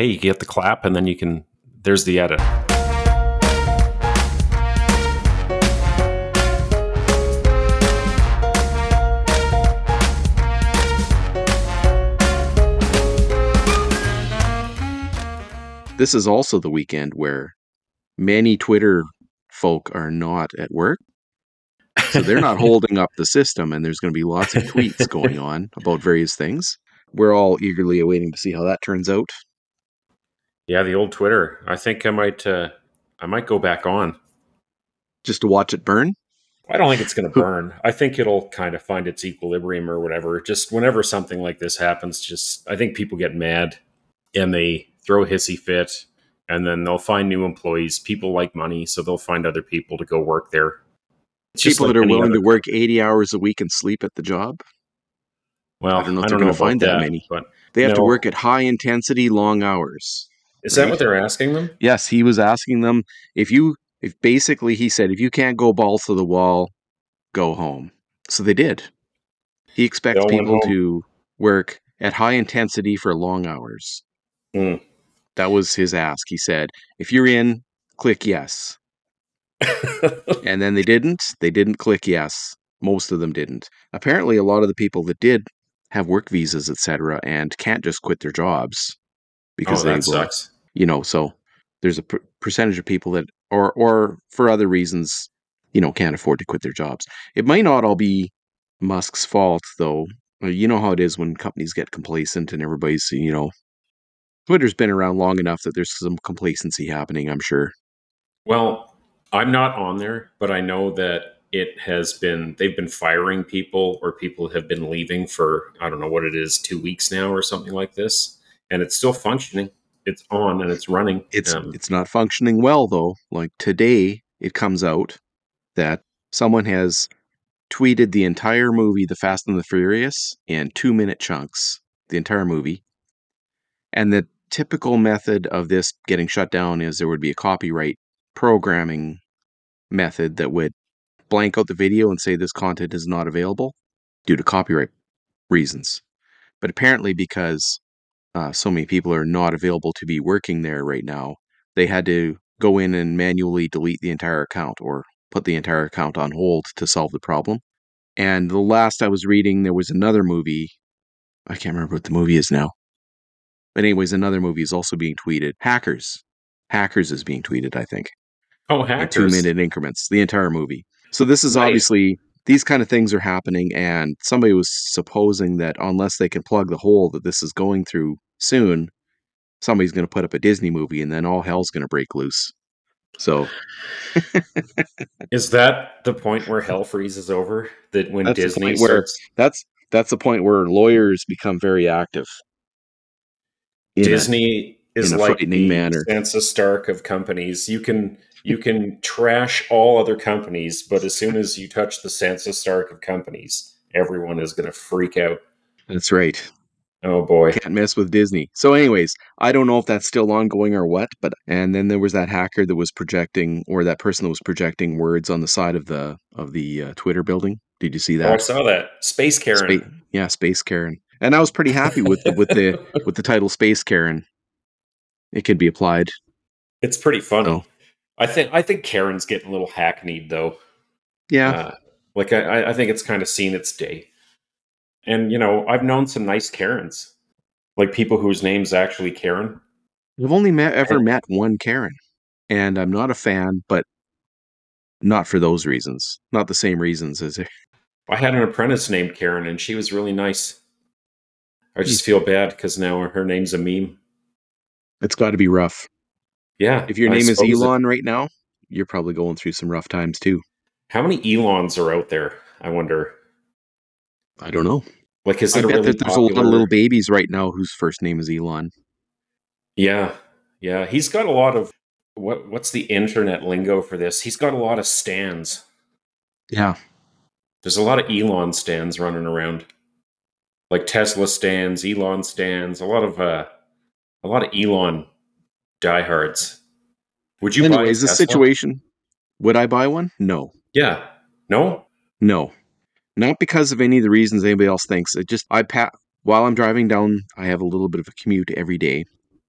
hey, you get the clap, and then you can. There's the edit. This is also the weekend where many Twitter folk are not at work. So they're not holding up the system, and there's going to be lots of tweets going on about various things. We're all eagerly awaiting to see how that turns out. Yeah, the old Twitter. I think I might. Uh, I might go back on. Just to watch it burn? I don't think it's going to burn. I think it'll kind of find its equilibrium or whatever. Just whenever something like this happens, just I think people get mad and they throw a hissy fit, and then they'll find new employees. People like money, so they'll find other people to go work there. It's People like that are willing to work 80 hours a week and sleep at the job? Well, I don't know if they're gonna find that many. but They have to work at high intensity, long hours. Is that what they're asking them? Yes, he was asking them if you, if basically he said, if you can't go balls to the wall, go home. So they did. He expects people to work at high intensity for long hours. Hmm. That was his ask. He said, if you're in, click yes. And then they didn't. They didn't click yes. Most of them didn't. Apparently, a lot of the people that did have work visas, etc., and can't just quit their jobs because oh, they that will sucks. you know so there's a per- percentage of people that or or for other reasons you know can't afford to quit their jobs. It might not all be musk's fault though. Uh, you know how it is when companies get complacent and everybody's you know twitter's been around long enough that there's some complacency happening i'm sure. Well, I'm not on there, but I know that it has been they've been firing people or people have been leaving for I don't know what it is, 2 weeks now or something like this, and it's still functioning. It's on and it's running. it's Um, it's not functioning well though like today it comes out that someone has tweeted the entire movie the fast and the furious in 2 minute chunks the entire movie and the typical method of this getting shut down is there would be a copyright programming method that would blank out the video and say this content is not available due to copyright reasons but apparently because uh, so many people are not available to be working there right now, they had to go in and manually delete the entire account or put the entire account on hold to solve the problem. And the last I was reading, there was another movie. I can't remember what the movie is now. But, anyways, another movie is also being tweeted. Hackers. Hackers is being tweeted, I think, oh, in hackers. two minute increments, the entire movie. So, this is Nice. obviously, these kind of things are happening. And somebody was supposing that unless they can plug the hole that this is going through soon, somebody's going to put up a Disney movie and then all hell's going to break loose. So Is that the point where hell freezes over? That when That's the Disney point where- that's that's the point where lawyers become very active. in a- Disney is like the manner. Sansa Stark of companies. You can you can trash all other companies, but as soon as you touch the Sansa Stark of companies, everyone is going to freak out. that's right. Oh boy! Can't mess with Disney. So, anyways, I don't know if that's still ongoing or what, but and then there was that hacker that was projecting, or that person that was projecting words on the side of the of the uh, Twitter building. Did you see Oh, I saw that Space Karen. Spa- yeah, Space Karen. And I was pretty happy with the, with the with the title Space Karen. It could be applied. It's pretty funny. Oh. I think I think Karen's getting a little hackneyed though. Yeah, Uh, like I, I think it's kind of seen its day. And you know, I've known some nice Karens, like people whose name's actually Karen. I've only met, ever met one Karen, and I'm not a fan, but not for those reasons. Not the same reasons as I had an apprentice named Karen, and she was really nice. I just feel bad because now her name's a meme. it's got to be rough. Yeah. If your I name is suppose it- Elon right now, you're probably going through some rough times too. how many Elons are out there? I wonder. I don't know. Like, is I bet really that there's a lot of little babies right now whose first name is Elon. Yeah, yeah. He's got a lot of what? What's the internet lingo for this? He's got a lot of stands. Yeah, There's a lot of Elon stands running around, like Tesla stands, Elon stands. A lot of uh, a lot of Elon diehards. Would you buy a Anyways, the Tesla? situation. Would I buy one? No, Yeah. No. no, not because of any of the reasons anybody else thinks. It just I pat while I'm driving down. I have a little bit of a commute every day,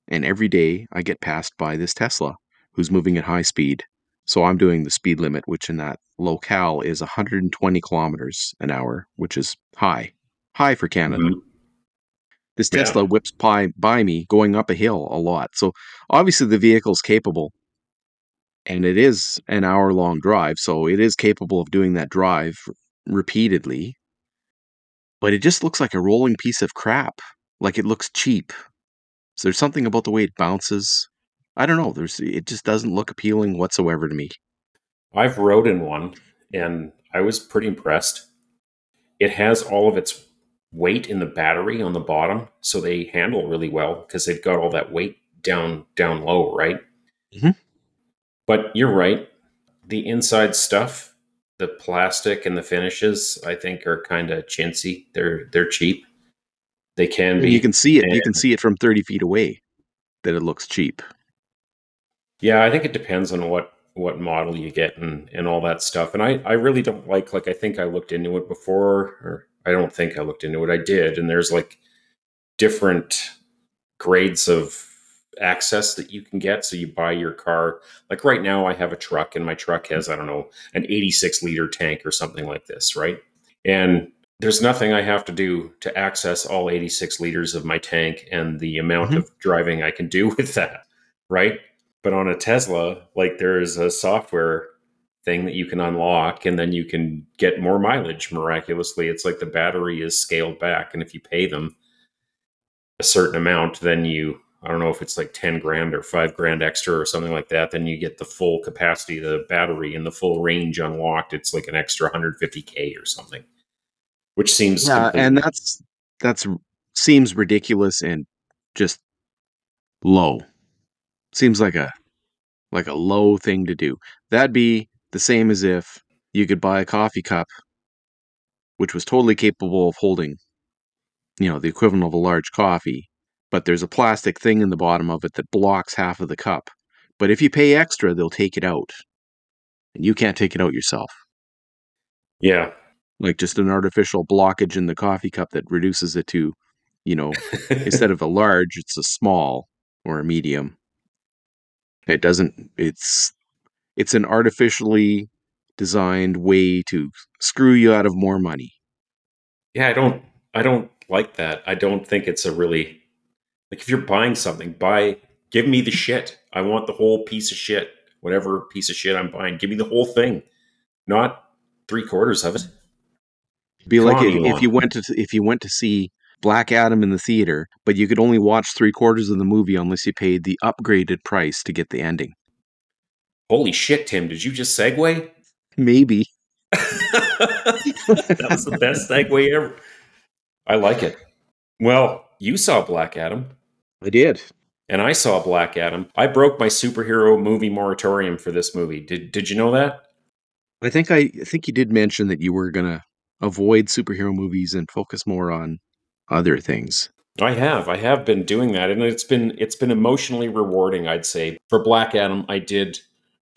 and every day I get passed by this Tesla who's moving at high speed. So I'm doing the speed limit, which in that locale is 120 kilometers an hour, which is high, high for Canada. Mhm. This Yeah. Tesla whips by, by me going up a hill a lot. So obviously the vehicle's capable. And it is an hour long drive, so it is capable of doing that drive repeatedly. But it just looks like a rolling piece of crap. Like it looks cheap. So there's something about the way it bounces. I don't know. There's it just doesn't look appealing whatsoever to me. I've rode in one and I was pretty impressed. It has all of its weight in the battery on the bottom, so they handle really well because they've got all that weight down down low, right? Mhm. But you're right. The inside stuff, the plastic and the finishes, I think are kind of chintzy. They're they're cheap. They can And be. you can see it. You can see it from 30 feet away that it looks cheap. Yeah, I think it depends on what what model you get and and all that stuff. And I I really don't like like I think I looked into it before or I don't think I looked into it. I did and there's like different grades of access that you can get so you buy your car like right now I have a truck and my truck has I don't know an 86 liter tank or something like this, right? And there's nothing I have to do to access all 86 liters of my tank and the amount Mhm. of driving I can do with that, right? But on a Tesla, like there's a software thing that you can unlock and then you can get more mileage miraculously. It's like the battery is scaled back. And if you pay them a certain amount, then you, I don't know if it's like 10 grand or five grand extra or something like that, then you get the full capacity of the battery and the full range unlocked. It's like an extra 150K or something, which seems Yeah, completely- and that's that's seems ridiculous and just low. Seems like a like a low thing to do. That'd be the same as if you could buy a coffee cup which was totally capable of holding you know the equivalent of a large coffee, but there's a plastic thing in the bottom of it that blocks half of the cup. But if you pay extra, they'll take it out. And you can't take it out yourself. yeah. Like just an artificial blockage in the coffee cup that reduces it to, you know, instead of a large, it's a small or a medium. It doesn't it's it's an artificially designed way to screw you out of more money. Yeah, I don't I don't like that. I don't think it's a really like if you're buying something, buy give me the shit. I want the whole piece of shit. Whatever piece of shit I'm buying, give me the whole thing. Not three quarters of it. Be Come like on, if, if you went to if you went to see Black Adam in the theater, but you could only watch three quarters of the movie unless you paid the upgraded price to get the ending. Holy shit, Tim, did you just segue? Maybe. that was the best segue ever. I like it. Well, you saw Black Adam. I did. and I saw Black Adam. I broke my superhero movie moratorium for this movie. Did did you know that? I think I, I think you did mention that you were gonna avoid superhero movies and focus more on other things. I have. I have been doing that and it's been it's been emotionally rewarding, I'd say. For Black Adam, I did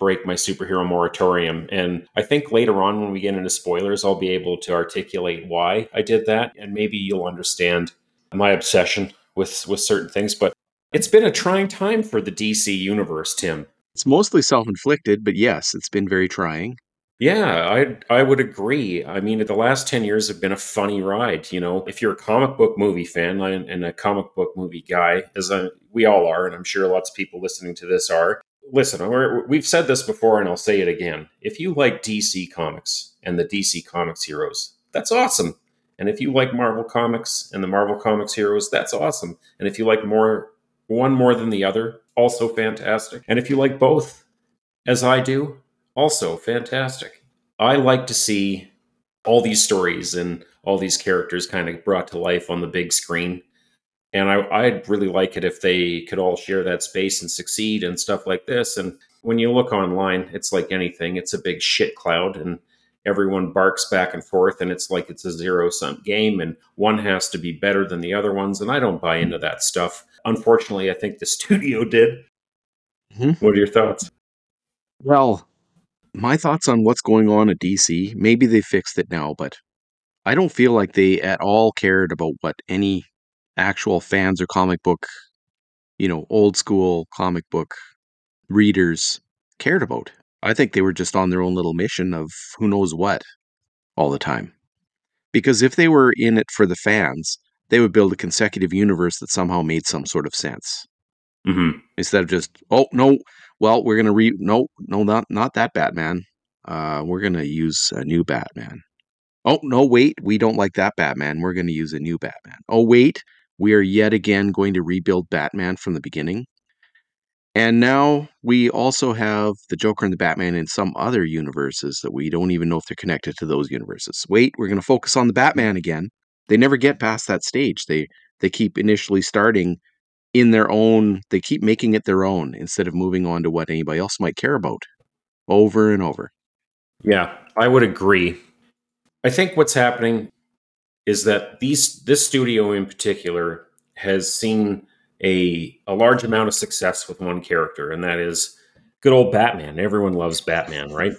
break my superhero moratorium and I think later on when we get into spoilers, I'll be able to articulate why I did that and maybe you'll understand my obsession with with certain things, but it's been a trying time for the DC universe, Tim. It's mostly self-inflicted, but yes, it's been very trying. Yeah, I I would agree. I mean, the last ten years have been a funny ride. You know, if you're a comic book movie fan and, and a comic book movie guy, as I, we all are, and I'm sure lots of people listening to this are. Listen, we're, we've said this before, and I'll say it again. If you like DC comics and the DC comics heroes, that's awesome. And if you like Marvel comics and the Marvel comics heroes, that's awesome. And if you like more one more than the other, also fantastic. And if you like both, as I do, also fantastic. I like to see all these stories and all these characters kind of brought to life on the big screen. And I, I'd really like it if they could all share that space and succeed and stuff like this. And when you look online, it's like anything, it's a big shit cloud and everyone barks back and forth and it's like it's a zero sum game and one has to be better than the other ones. And I don't buy into that stuff. Unfortunately, I think the studio did. Mhm. What are your thoughts? Well, my thoughts on what's going on at DC, maybe they fixed it now, but I don't feel like they at all cared about what any actual fans or comic book you know, old school comic book readers cared about. I think they were just on their own little mission of who knows what all the time. Because if they were in it for the fans, they would build a consecutive universe that somehow made some sort of sense. Mm-hmm. Instead of just, oh no, well, we're gonna re no, no, not not that Batman. Uh, we're gonna use a new Batman. Oh no, wait, we don't like that Batman. We're gonna use a new Batman. Oh wait, we are yet again going to rebuild Batman from the beginning. And now we also have the Joker and the Batman in some other universes that we don't even know if they're connected to those universes. Wait, we're going to focus on the Batman again. They never get past that stage. They they keep initially starting in their own, they keep making it their own instead of moving on to what anybody else might care about over and over. Yeah, I would agree. I think what's happening is that these this studio in particular has seen a a large amount of success with one character, and that is good old Batman. Everyone loves Batman, right?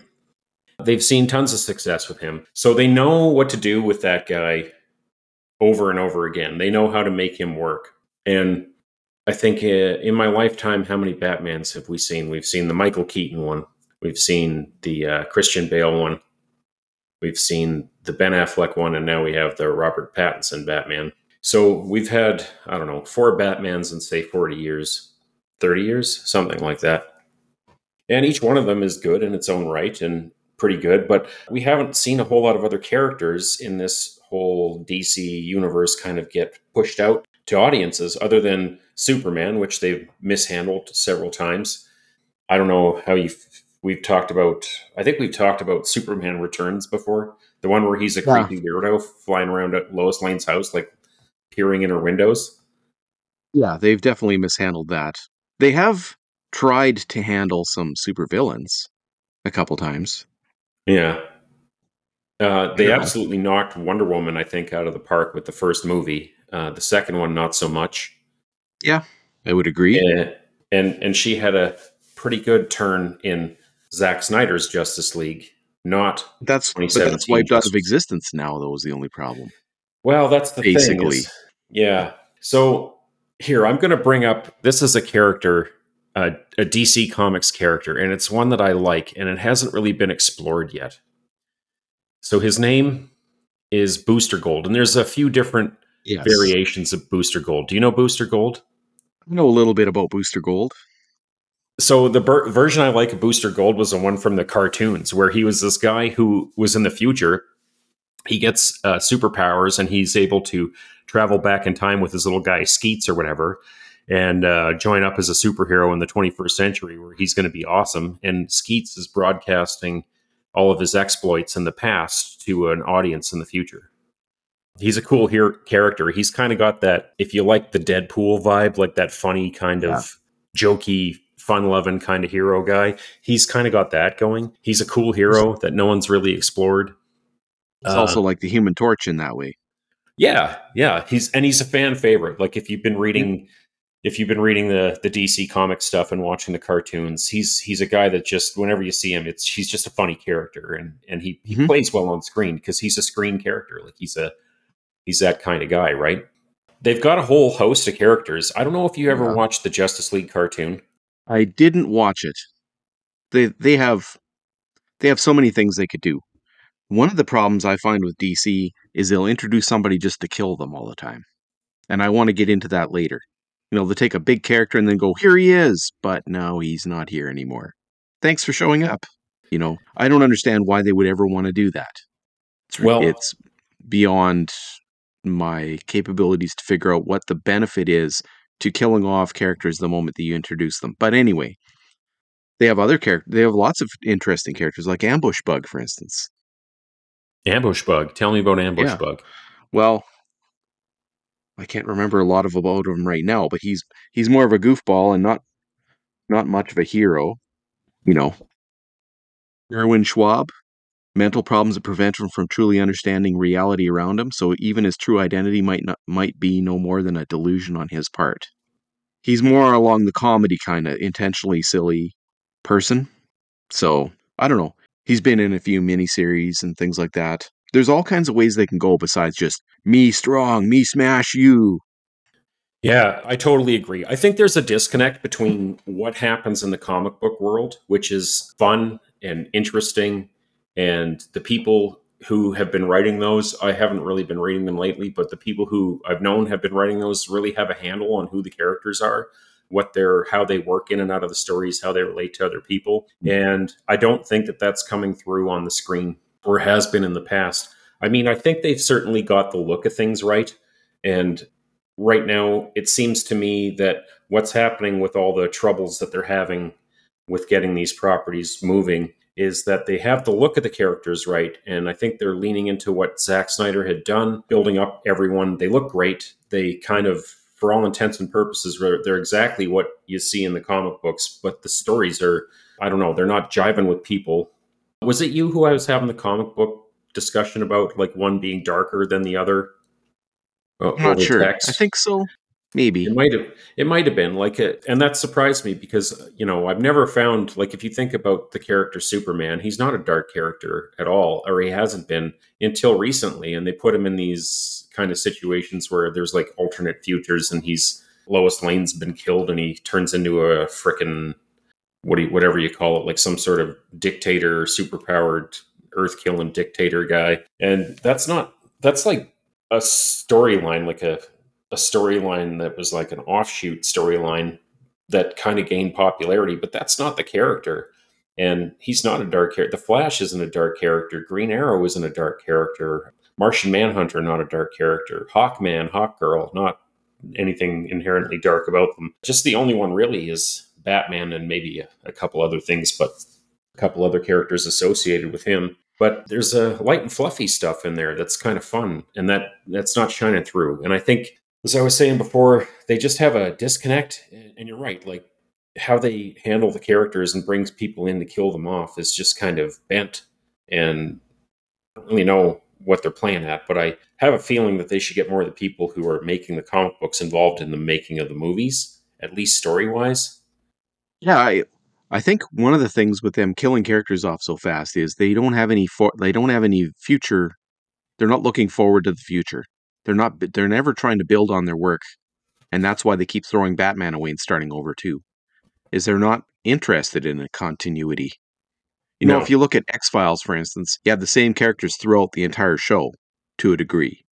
They've seen tons of success with him, so they know what to do with that guy over and over again. They know how to make him work, and I think uh, in my lifetime, how many Batmans have we seen? We've seen the Michael Keaton one. We've seen the uh, Christian Bale one. We've seen the Ben Affleck one, and now we have the Robert Pattinson Batman. So we've had, I don't know, four Batmans in say 40 years, 30 years, something like that. And each one of them is good in its own right and pretty good, but we haven't seen a whole lot of other characters in this whole DC universe kind of get pushed out to audiences other than Superman, which they've mishandled several times. I don't know how you we've talked about I think we've talked about Superman Returns before. The one where he's a Yeah. creepy weirdo flying around at Lois Lane's house, like peering in her windows. Yeah, they've definitely mishandled that. They have tried to handle some supervillains a couple times. Yeah. Uh, they Yeah. absolutely knocked Wonder Woman, I think, out of the park with the first movie. Uh, the second one, not so much. Yeah, I would agree. and and and she had a pretty good turn in Zack Snyder's Justice League. Not That's that's 2017 wiped out of existence now. Though was the only problem. well, that's the Basically. thing. is- yeah. So here I'm going to bring up. This is a character, uh, a DC Comics character, and it's one that I like, and it hasn't really been explored yet. So his name is Booster Gold, and there's a few different Yes, variations of Booster Gold. Do you know Booster Gold? I know a little bit about Booster Gold. So the ber- version I like of Booster Gold was the one from the cartoons, where he was this guy who was in the future. He gets uh, superpowers and he's able to travel back in time with his little guy Skeets or whatever, and uh, join up as a superhero in the 21st century, where he's going to be awesome. And Skeets is broadcasting all of his exploits in the past to an audience in the future. He's a cool here character. He's kind of got that, if you like the Deadpool vibe, like that funny kind Yeah. of jokey, fun loving kind of hero guy. He's kind of got that going. He's a cool hero that no one's really explored. It's Uh, also like the Human Torch in that way. Yeah, yeah. He's and he's a fan favorite. Like if you've been reading if you've been reading the the DC comic stuff and watching the cartoons, he's he's a guy that just whenever you see him, it's he's just a funny character and and he, he Mhm. plays well on screen because he's a screen character. Like he's a he's that kind of guy, right? They've got a whole host of characters. I don't know if you ever Yeah. watched the Justice League cartoon. I didn't watch it. They they have they have so many things they could do. One of the problems I find with DC is they'll introduce somebody just to kill them all the time. And I want to get into that later. You know, they'll take a big character and then go, here he is, but no, he's not here anymore. Thanks for showing up. You know, I don't understand why they would ever want to do that. It's, Well- it's beyond my capabilities to figure out what the benefit is to killing off characters the moment that you introduce them. But anyway, they have other characters. They have lots of interesting characters, like Ambush Bug, for instance. Ambush Bug. Tell me about Ambush Yeah. Bug. Well, I can't remember a lot of about him right now, but he's he's more of a goofball and not not much of a hero. You know, Irwin Schwab, mental problems that prevent him from truly understanding reality around him. So even his true identity might not might be no more than a delusion on his part. He's more along the comedy kind of intentionally silly person. So I don't know. He's been in a few miniseries and things like that. There's all kinds of ways they can go besides just me strong, me smash you. Yeah, I totally agree. I think there's a disconnect between what happens in the comic book world, which is fun and interesting, and the people who have been writing those. I haven't really been reading them lately, but the people who I've known have been writing those really have a handle on who the characters are, what they're, how they work in and out of the stories, how they relate to other people. Mm-hmm. And I don't think that that's coming through on the screen or has been in the past. I mean, I think they've certainly got the look of things right. And right now, it seems to me that what's happening with all the troubles that they're having with getting these properties moving is that they have the look of the characters right. And I think they're leaning into what Zack Snyder had done, building up everyone. They look great. They kind of, for all intents and purposes, they're exactly what you see in the comic books, but the stories are, I don't know, they're not jiving with people. Was it you who I was having the comic book discussion about, like one being darker than the other? Uh, I'm not sure. Text? I think so. Maybe it might have. It might have been like it, and that surprised me because you know I've never found like if you think about the character Superman, he's not a dark character at all, or he hasn't been until recently. And they put him in these kind of situations where there's like alternate futures, and he's Lois Lane's been killed, and he turns into a freaking what you, whatever you call it, like some sort of dictator, superpowered earth killing dictator guy, and that's not that's like a storyline, like a a storyline that was like an offshoot storyline that kind of gained popularity, but that's not the character. And he's not a dark character. The Flash isn't a dark character. Green Arrow isn't a dark character. Martian Manhunter, not a dark character. Hawkman, Hawkgirl, not anything inherently dark about them. Just the only one really is Batman and maybe a, a couple other things, but a couple other characters associated with him but there's a light and fluffy stuff in there that's kind of fun and that that's not shining through and i think as I was saying before, they just have a disconnect. And you're right, like how they handle the characters and brings people in to kill them off is just kind of bent. And I don't really know what they're playing at, but I have a feeling that they should get more of the people who are making the comic books involved in the making of the movies, at least story wise. Yeah, I I think one of the things with them killing characters off so fast is they don't have any for they don't have any future. They're not looking forward to the future. They're not. They're never trying to build on their work, and that's why they keep throwing Batman away and starting over too. Is they're not interested in a continuity. You know, if you look at X Files, for instance, you have the same characters throughout the entire show to a degree.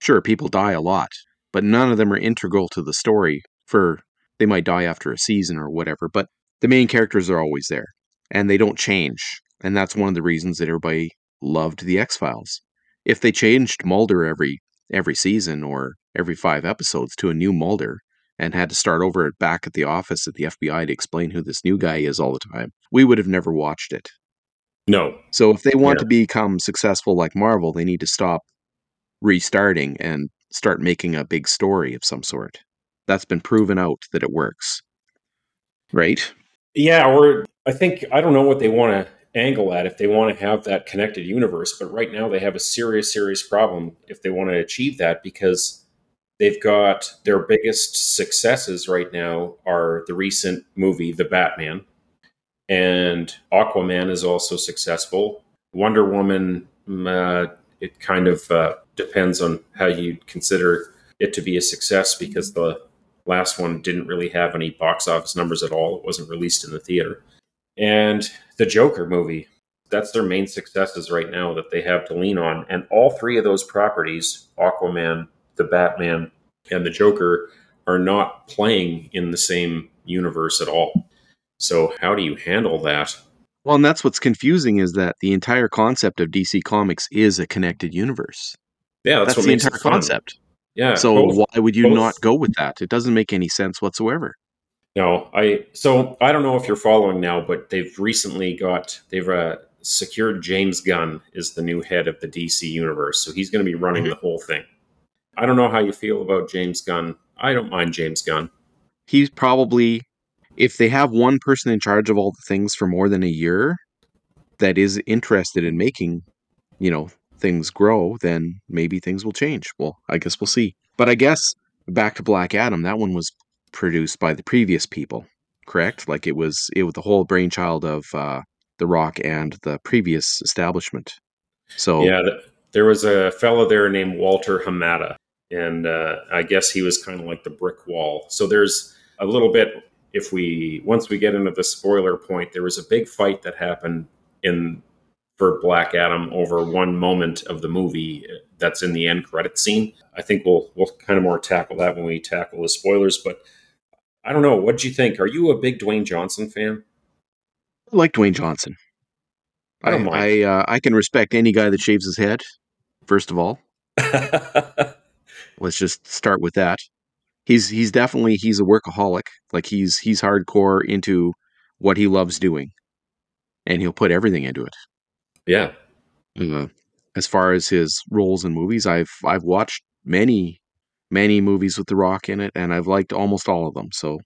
Sure, people die a lot, but none of them are integral to the story. For they might die after a season or whatever, but the main characters are always there, and they don't change. And that's one of the reasons that everybody loved the X Files. If they changed Mulder every every season or every five episodes to a new Mulder and had to start over at back at the office at the FBI to explain who this new guy is all the time, we would have never watched it. No. So if they want yeah. to become successful like Marvel, they need to stop restarting and start making a big story of some sort. That's been proven out that it works. Right? Yeah, or I think I don't know what they want to angle at if they want to have that connected universe. But right now, they have a serious, serious problem if they want to achieve that because they've got their biggest successes right now are the recent movie, The Batman, and Aquaman is also successful. Wonder Woman, mm, uh, it kind of uh, depends on how you consider it to be a success because the last one didn't really have any box office numbers at all. It wasn't released in the theater and the Joker movie. That's their main successes right now that they have to lean on. And all three of those properties, Aquaman, the Batman, and the Joker, are not playing in the same universe at all. So, how do you handle that? Well, and that's what's confusing is that the entire concept of DC Comics is a connected universe. Yeah, that's, that's the entire concept. Yeah. So both, why would you both. not go with that? It doesn't make any sense whatsoever. No, I so I don't know if you're following now, but they've recently got they've uh, secured James Gunn is the new head of the DC universe, so he's going to be running mm-hmm. the whole thing. I don't know how you feel about James Gunn. I don't mind James Gunn. He's probably if they have one person in charge of all the things for more than a year that is interested in making, you know, things grow, then maybe things will change. Well, I guess we'll see. But I guess back to Black Adam, that one was produced by the previous people, correct? Like it was it was the whole brainchild of uh, the Rock and the previous establishment. So yeah, there was a fellow there named Walter Hamada, and uh, I guess he was kind of like the brick wall. So there's a little bit. If we once we get into the spoiler point, there was a big fight that happened in for Black Adam over one moment of the movie that's in the end credit scene. I think we'll we'll kind of more tackle that when we tackle the spoilers. But I don't know. What do you think? Are you a big Dwayne Johnson fan? I like Dwayne Johnson. I I don't mind. I, uh, I can respect any guy that shaves his head. First of all, let's just start with that. He's he's definitely he's a workaholic. Like he's he's hardcore into what he loves doing, and he'll put everything into it. yeah. Uh, as far as his roles in movies, I've I've watched many many movies with The Rock in it, and I've liked almost all of them. So,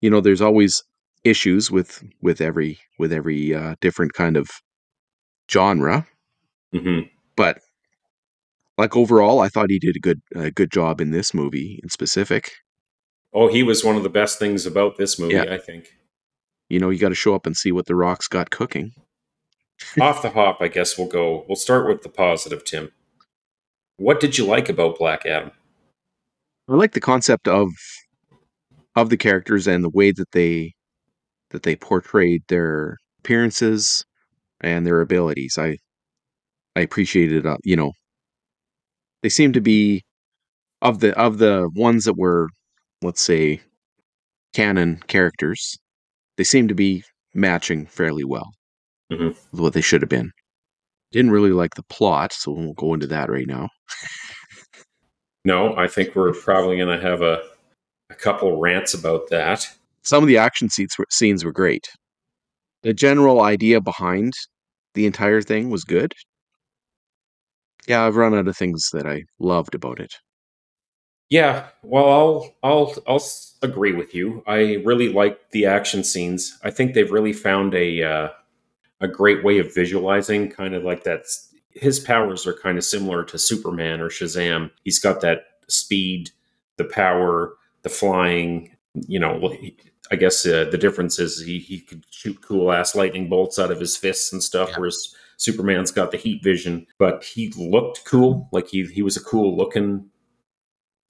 you know, there's always issues with with every with every uh, different kind of genre, hmm but like overall, I thought he did a good a good job in this movie in specific. Oh, he was one of the best things about this movie. Yeah. I think. You know, you got to show up and see what The Rock's got cooking. Off the hop, I guess we'll go. We'll start with the positive, Tim. What did you like about Black Adam? I like the concept of of the characters and the way that they that they portrayed their appearances and their abilities. I I appreciated uh, you know they seem to be of the of the ones that were let's say canon characters. They seem to be matching fairly well Mhm. with what they should have been. Didn't really like the plot, so we won't go into that right now. No, I think we're probably going to have a a couple rants about that. some of the action scenes were, scenes were great. The general idea behind the entire thing was good. Yeah, I've run out of things that I loved about it. Yeah, well, I'll I'll I'll agree with you. I really like the action scenes. I think they've really found a uh, a great way of visualizing, kind of like that. His powers are kind of similar to Superman or Shazam. He's got that speed, the power, the flying. You know, I guess uh, the difference is he he could shoot cool ass lightning bolts out of his fists and stuff, Yeah. whereas Superman's got the heat vision. But he looked cool, like he he was a cool looking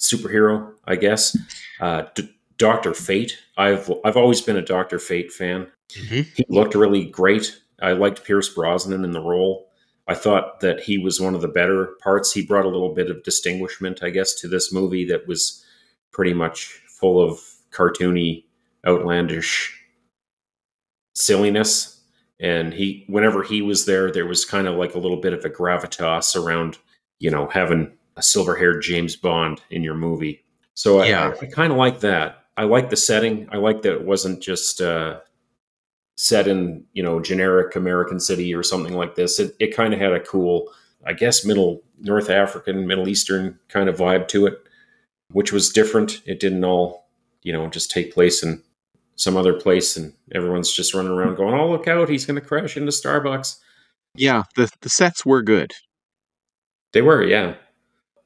superhero, I guess. Uh, D- Doctor Fate. I've I've always been a Doctor Fate fan. He looked really great. I liked Pierce Brosnan in the role. I thought that he was one of the better parts. He brought a little bit of distinguishment, I guess, to this movie that was pretty much full of cartoony, outlandish silliness. And he, whenever he was there, there was kind of like a little bit of a gravitas around, you know, having a silver-haired James Bond in your movie. So I, Yeah. I, I kind of like that. I like the setting. I like that it wasn't just uh, set in you know generic American city or something like this. It it kind of had a cool, I guess, middle North African, Middle Eastern kind of vibe to it, which was different. It didn't all you know just take place in some other place and everyone's just running around going, "Oh, look out! He's going to crash into Starbucks." Yeah, the the sets were good. They were, yeah.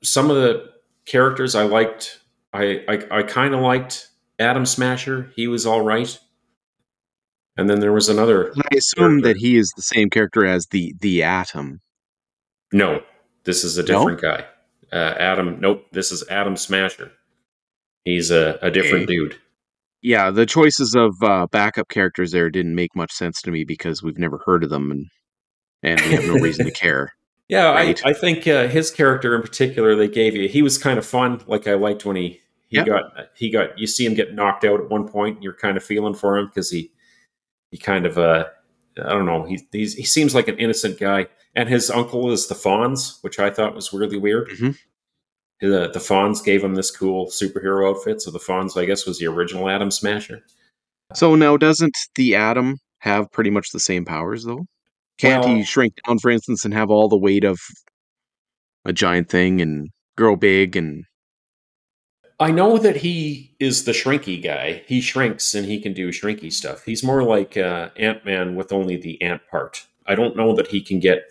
Some of the characters I liked. I I, I kind of liked Atom Smasher. He was all right. And then there was another. I assume that he is the same character as the the Atom. No, this is a No? different guy. Uh, Adam. Nope, this is Atom Smasher. He's a, a different Okay. dude. Yeah, the choices of uh, backup characters there didn't make much sense to me because we've never heard of them and and we have no reason to care. Yeah, Right. I, I think uh, his character in particular, they gave you. He was kind of fun. Like I liked when he he Yeah. got he got. You see him get knocked out at one point. And you're kind of feeling for him because he he kind of uh I don't know. He he seems like an innocent guy. And his uncle is the Fonz, which I thought was really weird. Mhm. The the Fonz gave him this cool superhero outfit. So the Fonz, I guess, was the original Atom Smasher. So now, doesn't the Atom have pretty much the same powers though? Can't Well- he shrink down, for instance, and have all the weight of a giant thing and grow big and I know that he is the shrinky guy. He shrinks and he can do shrinky stuff. He's more like uh, Ant Man with only the ant part. I don't know that he can get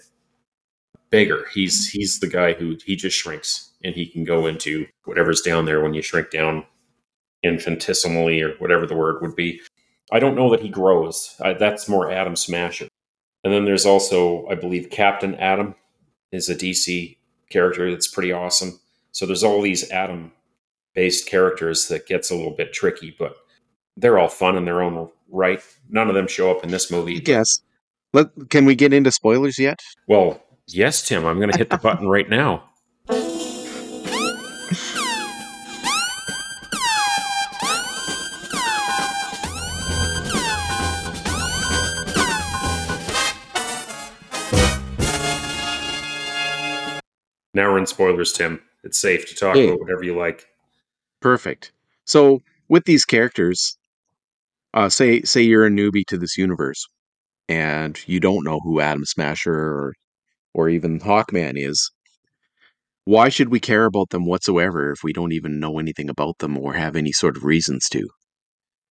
bigger. He's he's the guy who he just shrinks and he can go into whatever's down there when you shrink down infinitesimally or whatever the word would be. I don't know that he grows. I, that's more Atom Smasher. And then there's also, I believe, Captain Atom is a DC character that's pretty awesome. So there's all these Atom based characters that gets a little bit tricky, but they're all fun in their own right. None of them show up in this movie. Guess. Let can we get into spoilers yet? Well, yes, Tim. I'm going to hit the button right now. Now we're in spoilers, Tim. It's safe to talk Hey. about whatever you like. Perfect. So with these characters, uh, say say you're a newbie to this universe, and you don't know who Atom Smasher or or even Hawkman is. Why should we care about them whatsoever if we don't even know anything about them or have any sort of reasons to?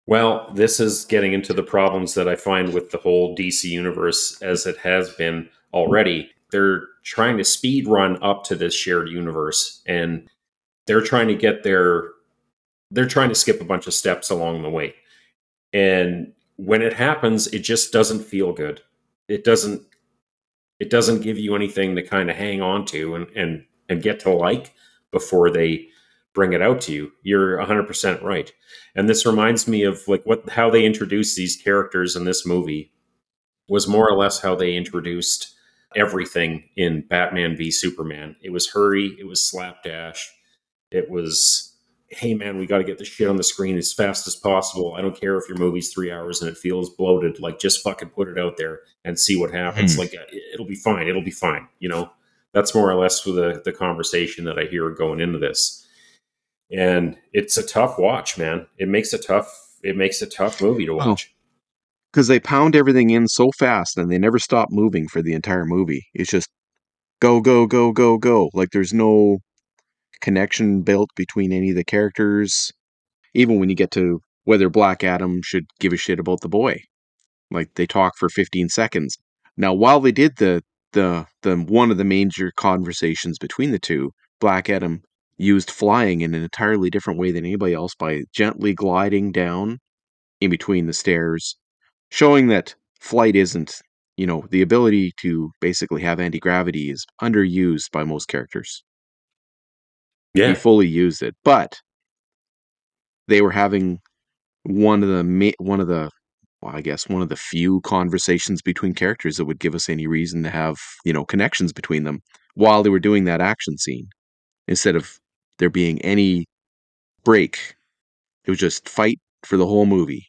Well, this is getting into the problems that I find with the whole DC universe as it has been already. They're trying to speed run up to this shared universe and they're trying to get their they're trying to skip a bunch of steps along the way. And when it happens, it just doesn't feel good. It doesn't it doesn't give you anything to kind of hang on to and and and get to like before they bring it out to you. You're 100% right. And this reminds me of like what how they introduced these characters in this movie was more or less how they introduced everything in Batman v Superman. It was hurry, it was slapdash, it was hey man, we got to get this shit on the screen as fast as possible. I don't care if your movie's 3 hours and it feels bloated, like just fucking put it out there and see what happens. Hmm. Like uh, it'll be fine, it'll be fine, you know. That's more or less the the conversation that I hear going into this and it's a tough watch man it makes a tough it makes a tough movie to watch Because they pound everything in so fast and they never stop moving for the entire movie. It's just go, go, go, go, go. Like there's no connection built between any of the characters. Even when you get to whether Black Adam should give a shit about the boy. Like they talk for 15 seconds. Now, while they did the the the one of the major conversations between the two, Black Adam used flying in an entirely different way than anybody else by gently gliding down in between the stairs, showing that flight isn't, you know, the ability to basically have anti gravity is underused by most characters. Yeah He fully used it, but they were having one of the one of the well, I guess one of the few conversations between characters that would give us any reason to have, you know, connections between them while they were doing that action scene. Instead of there being any break. It was just fight for the whole movie.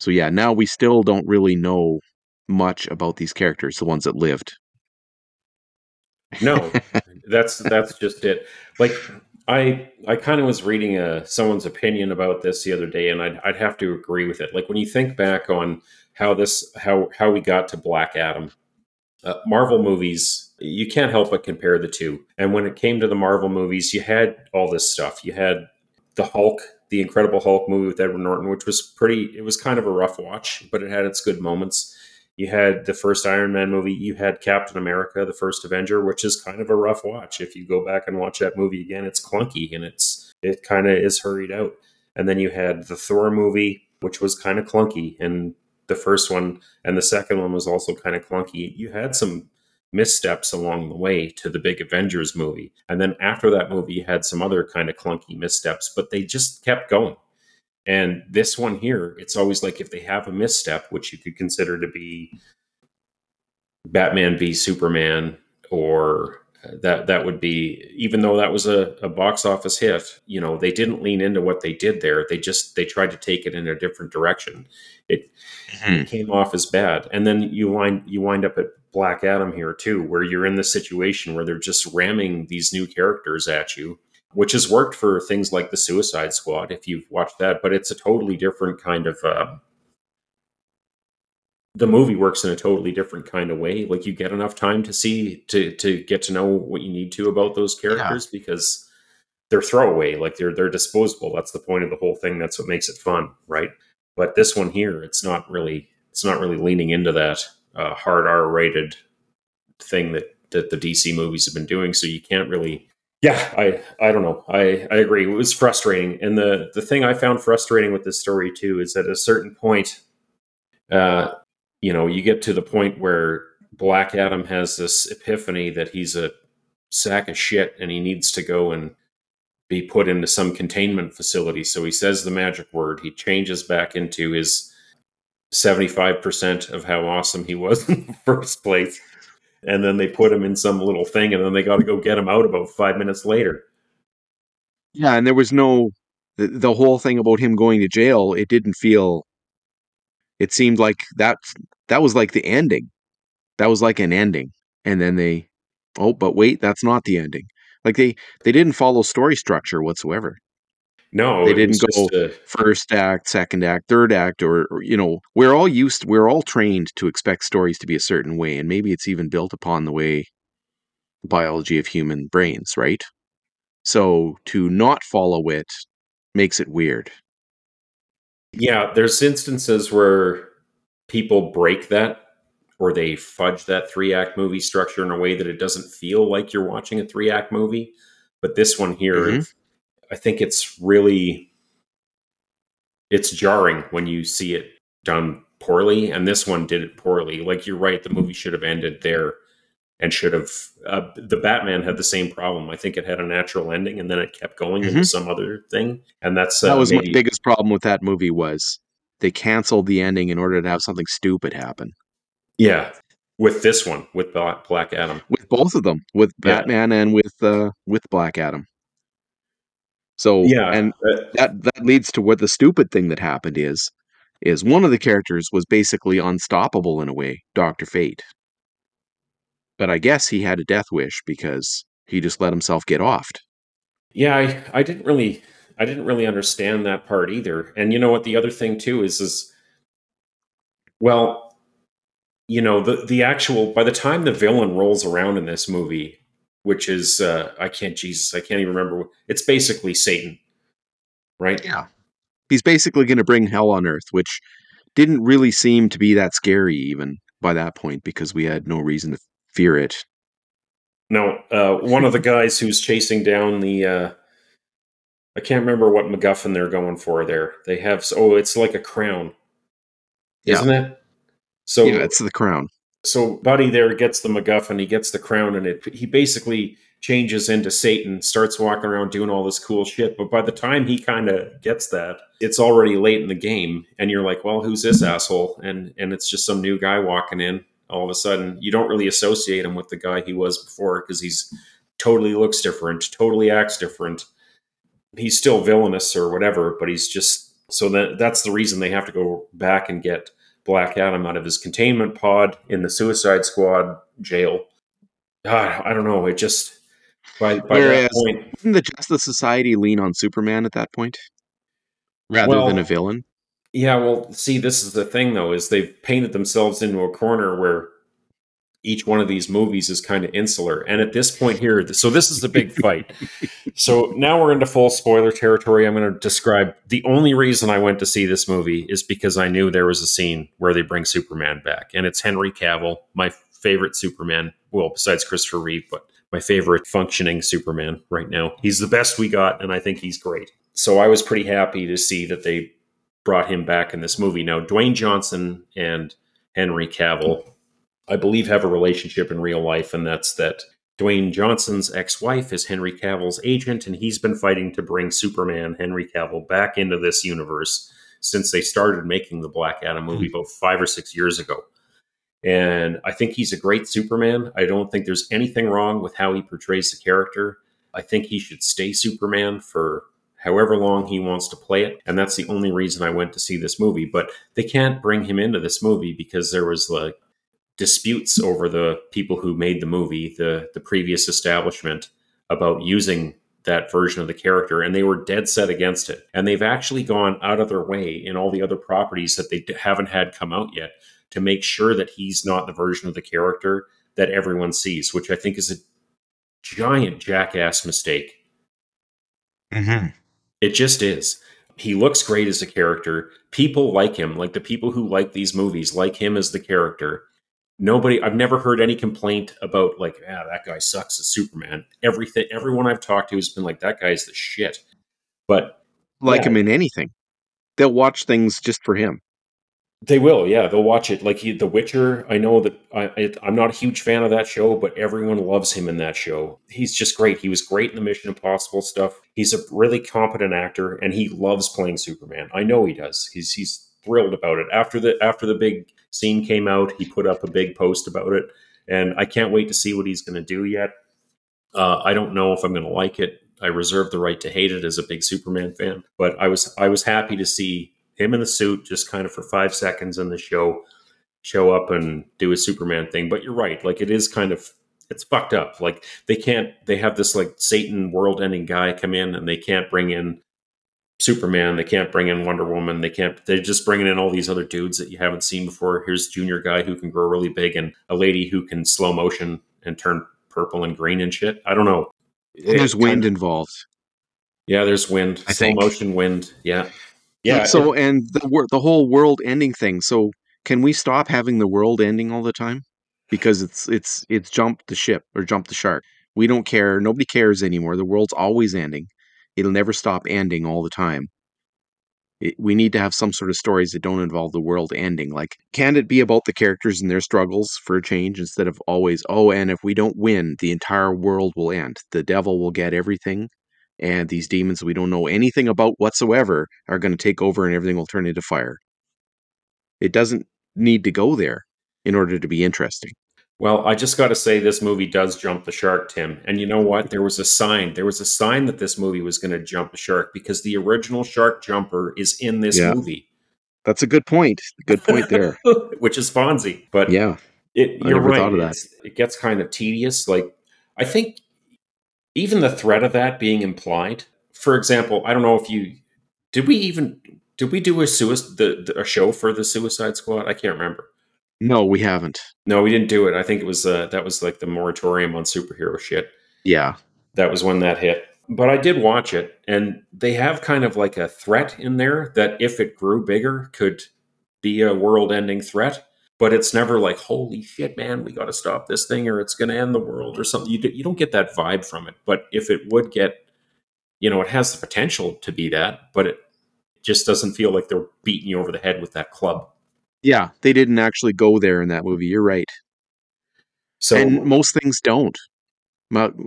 So yeah, now we still don't really know much about these characters, the ones that lived. no that's that's just it like i i kind of was reading a someone's opinion about this the other day and I'd, I'd have to agree with it. Like when you think back on how this how how we got to black adam uh, marvel movies you can't help but compare the two. And when it came to the marvel movies you had all this stuff. You had the hulk the incredible hulk movie with edward norton which was pretty it was kind of a rough watch but it had its good moments you had the first Iron Man movie. You had Captain America, the first Avenger, which is kind of a rough watch. If you go back and watch that movie again, it's clunky and it's it kind of is hurried out. And then you had the Thor movie, which was kind of clunky, and the first one and the second one was also kind of clunky. You had some missteps along the way to the big Avengers movie, and then after that movie, you had some other kind of clunky missteps, but they just kept going. And this one here, it's always like if they have a misstep, which you could consider to be Batman v Superman, or uh, that that would be even though that was a, a box office hit, you know, they didn't lean into what they did there. They just they tried to take it in a different direction. It, it came off as bad. And then you wind you wind up at Black Adam here too, where you're in the situation where they're just ramming these new characters at you which has worked for things like the Suicide Squad, if you've watched that. But it's a totally different kind of. Uh, the movie works in a totally different kind of way. Like you get enough time to see to to get to know what you need to about those characters because they're throwaway. Like they're they're disposable. That's the point of the whole thing. That's what makes it fun, right? But this one here, it's not really it's not really leaning into that uh, hard R rated thing that that the DC movies have been doing. So you can't really yeah, I I don't know. I I agree. It was frustrating, and the the thing I found frustrating with this story too is at a certain point, uh, you know, you get to the point where Black Adam has this epiphany that he's a sack of shit and he needs to go and be put into some containment facility. So he says the magic word. He changes back into his 75% of how awesome he was in the first place. And then they put him in some little thing and then they got to go get him out about five minutes later. Yeah, and there was no the, the whole thing about him going to jail. It didn't feel. It seemed like that that was like the ending. That was like an ending, and then they, oh, but wait, that's not the ending. Like they they didn't follow story structure whatsoever. No, They didn't go- a- First act, second act, third act, or, or you know, we're all used, we're all trained to expect stories to be a certain way, and maybe it's even built upon the way biology of human brains, right? So to not follow it makes it weird. Yeah, there's instances where people break that or they fudge that three act movie structure in a way that it doesn't feel like you're watching a three act movie. But this one here, Mhm. I think it's really it's jarring when you see it done poorly, and this one did it poorly. Like you're right, the movie should have ended there and should have. Uh, the Batman had the same problem. I think it had a natural ending, and then it kept going into Mhm. some other thing, and that's uh, that was maybe, my biggest problem with that movie was they canceled the ending in order to have something stupid happen. Yeah, with this one, with Black, Adam. With both of them, with Yeah. Batman and with uh with Black Adam. So Yeah, and uh, that that leads to what the stupid thing that happened is is one of the characters was basically unstoppable in a way, Doctor Fate. But I guess he had a death wish because he just let himself get offed. yeah. I, I didn't really, I didn't really understand that part either. And you know what? The other thing too is, is well, you know, the the actual by the time the villain rolls around in this movie, which is uh, I can't, Jesus, I can't even remember. It's basically Satan, right? Yeah. He's basically going to bring hell on earth, which didn't really seem to be that scary even by that point because we had no reason to fear it. No, uh, one of the guys who's chasing down the. Uh, I can't remember what MacGuffin they're going for there. They have oh, it's like a crown, Yeah. isn't it? So yeah, it's the crown. So Buddy there gets the MacGuffin, he gets the crown, and it he basically changes into Satan, starts walking around doing all this cool shit. But by the time he kind of gets that, it's already late in the game, and you're like, well, who's this asshole? And and it's just some new guy walking in. All of a sudden, you don't really associate him with the guy he was before because he's totally looks different, totally acts different. He's still villainous or whatever, but he's just so that that's the reason they have to go back and get Black Adam out of his containment pod in the Suicide Squad jail. God, I don't know. It just by by Whereas- that point, Didn't the Justice Society lean on Superman at that point? Rather Well- than a villain? yeah. Well, see, this is the thing though: is they've painted themselves into a corner where each one of these movies is kind of insular. And at this point here, so this is the big fight. so now we're into full spoiler territory. I'm going to describe the only reason I went to see this movie is because I knew there was a scene where they bring Superman back, and it's Henry Cavill, my favorite Superman. Well, besides Christopher Reeve, but my favorite functioning Superman right now. He's the best we got, and I think he's great. So I was pretty happy to see that they brought him back in this movie. Now, Dwayne Johnson and Henry Cavill, I believe, have a relationship in real life, and that's that Dwayne Johnson's ex wife is Henry Cavill's agent, and he's been fighting to bring Superman, Henry Cavill, back into this universe since they started making the Black Adam movie hmm. about five or six years ago. And I think he's a great Superman. I don't think there's anything wrong with how he portrays the character. I think he should stay Superman for however long he wants to play it. And that's the only reason I went to see this movie. But they can't bring him into this movie because there was like disputes over the people who made the movie, the the previous establishment, about using that version of the character, and they were dead set against it. And they've actually gone out of their way in all the other properties that they haven't had come out yet to make sure that he's not the version of the character that everyone sees, which I think is a giant jackass mistake. Mm-hmm. It just is. He looks great as a character. People like him. Like the people who like these movies like him as the character. Nobody I've never heard any complaint about like, ah, that guy sucks as Superman. Everything everyone I've talked to has been like, that guy's the shit. But Like Yeah. him in anything. They'll watch things just for him. They will, yeah. They'll watch it. Like he, The Witcher, I know that I, it, I'm not a huge fan of that show, but everyone loves him in that show. He's just great. He was great in the Mission Impossible stuff. He's a really competent actor, and he loves playing Superman. I know he does. He's he's thrilled about it. After the after the big scene came out, he put up a big post about it, and I can't wait to see what he's going to do yet. Uh, I don't know if I'm going to like it. I reserve the right to hate it as a big Superman fan, but I was I was happy to see him in the suit just kind of for five seconds in the show show up and do a Superman thing. But you're right, like it is kind of it's fucked up. Like they can't they have this like Satan world ending guy come in and they can't bring in Superman, they can't bring in Wonder Woman, they can't they're just bringing in all these other dudes that you haven't seen before. Here's junior guy who can grow really big and a lady who can slow motion and turn purple and green and shit. I don't know. And there's wind involved. Yeah, there's wind. I slow think. motion wind. Yeah. Yeah. So and the the whole world ending thing. So can we stop having the world ending all the time? Because it's it's it's jumped the ship or jumped the shark. We don't care. Nobody cares anymore. The world's always ending. It'll never stop ending all the time. It, we need to have some sort of stories that don't involve the world ending. Like, can it be about the characters and their struggles for a change instead of always, oh, and if we don't win, the entire world will end. The devil will get everything, and these demons we don't know anything about whatsoever are going to take over and everything will turn into fire. It doesn't need to go there in order to be interesting. Well, I just got to say, this movie does jump the shark, Tim. And you know what? There was a sign. There was a sign that this movie was going to jump the shark because the original shark jumper is in this Yeah. movie, That's a good point. Good point there. which is Fonzie. But Yeah. it, you're right. thought of that. It gets kind of tedious. Like, I think even the threat of that being implied. For example, I don't know if you did we even did we do a suicide the, the, a show for the Suicide Squad? I can't remember. No, we haven't. No, we didn't do it. I think it was uh, that was like the moratorium on superhero shit. Yeah. That was when that hit. But I did watch it, and they have kind of like a threat in there that if it grew bigger, could be a world-ending threat. But it's never like, holy shit, man, we got to stop this thing, or it's going to end the world, or something. You d- you don't get that vibe from it. But if it would get, you know, it has the potential to be that, but it just doesn't feel like they're beating you over the head with that club. Yeah. They didn't actually go there in that movie. You're right. So and most things don't.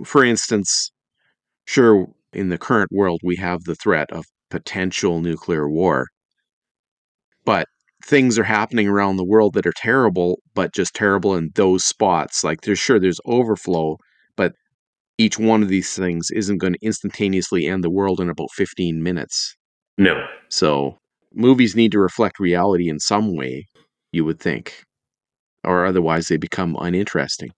For instance, sure, in the current world, we have the threat of potential nuclear war, but things are happening around the world that are terrible, but just terrible in those spots. Like, there's sure there's overflow, but each one of these things isn't going to instantaneously end the world in about 15 minutes. no, So, movies need to reflect reality in some way, you would think, or otherwise they become uninteresting,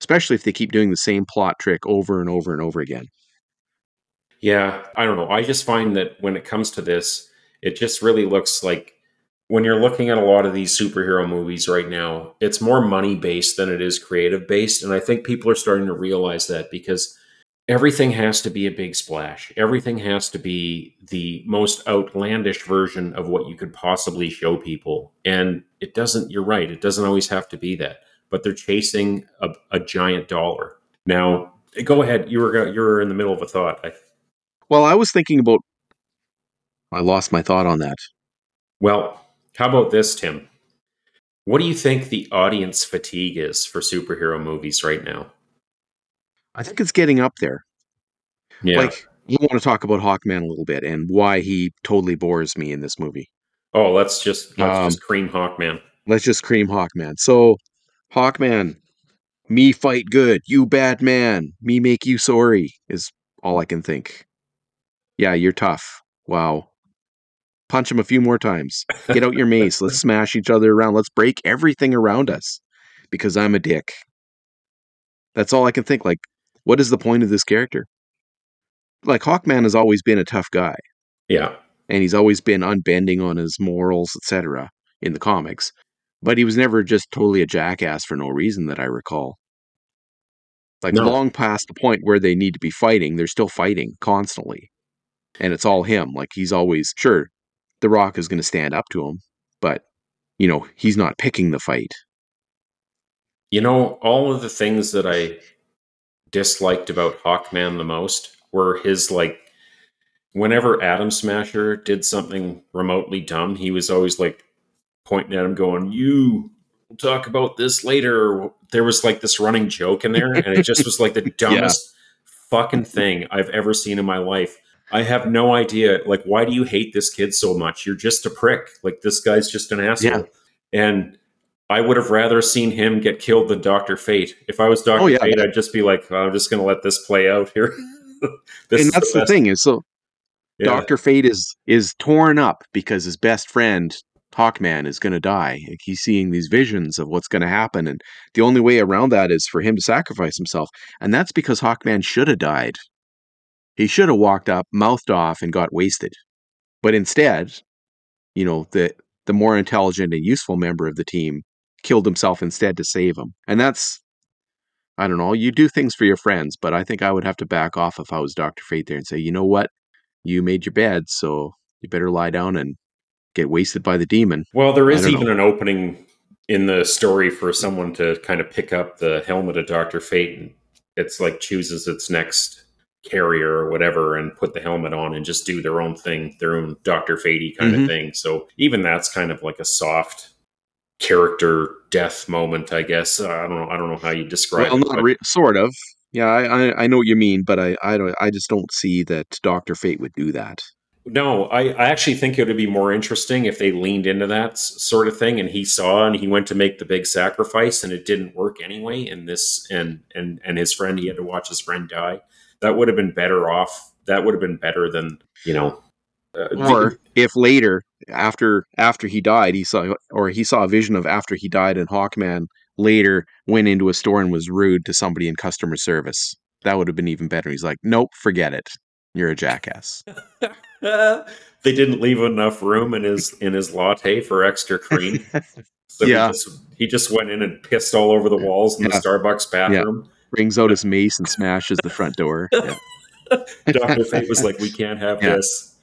especially if they keep doing the same plot trick over and over and over again. Yeah, I don't know. I just find that when it comes to this, it just really looks like when you're looking at a lot of these superhero movies right now, it's more money based than it is creative based. And I think people are starting to realize that because everything has to be a big splash. Everything has to be the most outlandish version of what you could possibly show people. And it doesn't, you're right, it doesn't always have to be that. But they're chasing a, a giant dollar. Now, go ahead. You were you were in the middle of a thought. I Well, I was thinking about. I lost my thought on that. Well, how about this, Tim? What do you think the audience fatigue is for superhero movies right now? I think it's getting up there. Yeah. Like, you want to talk about Hawkman a little bit and why he totally bores me in this movie. oh, let's just let's Um, just cream Hawkman. Let's just cream Hawkman. So, Hawkman, me fight good, you bad man, me make you sorry is all I can think. Yeah, you're tough. Wow. Punch him a few more times. Get out your mace. Let's smash each other around. Let's break everything around us because I'm a dick. That's all I can think. Like, what is the point of this character? Like, Hawkman has always been a tough guy Yeah. and he's always been unbending on his morals, etc. in the comics. But he was never just totally a jackass for no reason that I recall. Like No. long past the point where they need to be fighting, they're still fighting constantly. And it's all him. Like he's always sure the rock is gonna stand up to him, but you know, he's not picking the fight. You know, all of the things that I disliked about Hawkman the most were his like whenever Atom Smasher did something remotely dumb, he was always like pointing at him, going, "You." We'll talk about this later. There was like this running joke in there, and it just was like the dumbest fucking thing I've ever seen in my life. I have no idea. Like, why do you hate this kid so much? You're just a prick. Like, this guy's just an asshole. And I would have rather seen him get killed than Doctor Fate. If I was Doctor Oh, yeah. Fate, I'd just be like, I'm just going to let this play out here. This and that's the, best- thing is so Yeah. Doctor Fate is is torn up because his best friend Hawkman is going to die. He's seeing these visions of what's going to happen, and the only way around that is for him to sacrifice himself. And that's because Hawkman should have died. He should have walked up, mouthed off, and got wasted. But instead, you know, the the more intelligent and useful member of the team killed himself instead to save him. And that's I don't know, you do things for your friends, but I think I would have to back off if I was Dr. Fate there and say, you know what? You made your bed, so you better lie down and get wasted by the demon. Well, there is I is don't even an opening in the story for someone to kind of pick up the helmet of Doctor Fate, and it's like chooses its next carrier or whatever, and put the helmet on and just do their own thing, their own Doctor Fatey kind Mhm. of thing. So even that's kind of like a soft character death moment, I guess. I don't know. I don't know how you describe Well, it. not re- sort of. Yeah, I, I know what you mean, but I I don't I just don't see that Doctor Fate would do that. No, I, I actually think it would be more interesting if they leaned into that s- sort of thing and he saw and he went to make the big sacrifice and it didn't work anyway and this and and and his friend he had to watch his friend die. That would have been better off. That would have been better than, you know, uh, the- Or if later after after he died, he saw or he saw a vision of after he died, and Hawkman later went into a store and was rude to somebody in customer service. That would have been even better. He's like, nope, forget it. You're a jackass. they didn't leave enough room in his in his latte for extra cream. So Yeah. he just he just went in and pissed all over the walls in the Starbucks bathroom. Brings out his mace and smashes the front door. Yeah. Dr. Fate was like, We can't have Yeah. this.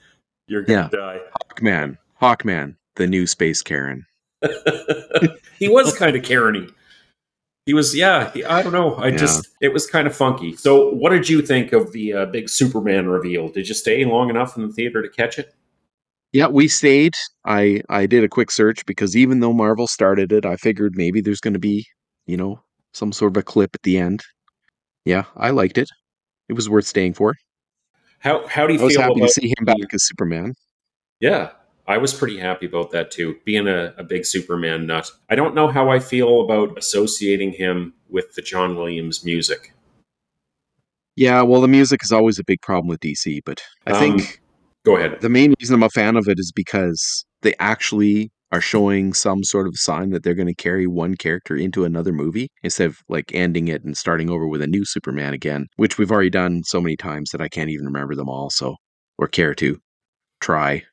You're gonna die. Hawkman, Hawkman, the new space Karen. he was kind of Karen He was, yeah. He, I don't know. I Yeah. just, it was kind of funky. So, what did you think of the uh, big Superman reveal? Did you stay long enough in the theater to catch it? Yeah, we stayed. I I did a quick search because even though Marvel started it, I figured maybe there's going to be, you know, some sort of a clip at the end. Yeah, I liked it. It was worth staying for. How How do you I was feel happy about to see him back as Superman. Yeah, I was pretty happy about that too. Being a, a big Superman nut, I don't know how I feel about associating him with the John Williams music. Yeah, well, the music is always a big problem with DC, but I Um, think Go ahead. the main reason I'm a fan of it is because they actually are showing some sort of sign that they're going to carry one character into another movie instead of like ending it and starting over with a new Superman again, which we've already done so many times that I can't even remember them all. So, or care to try.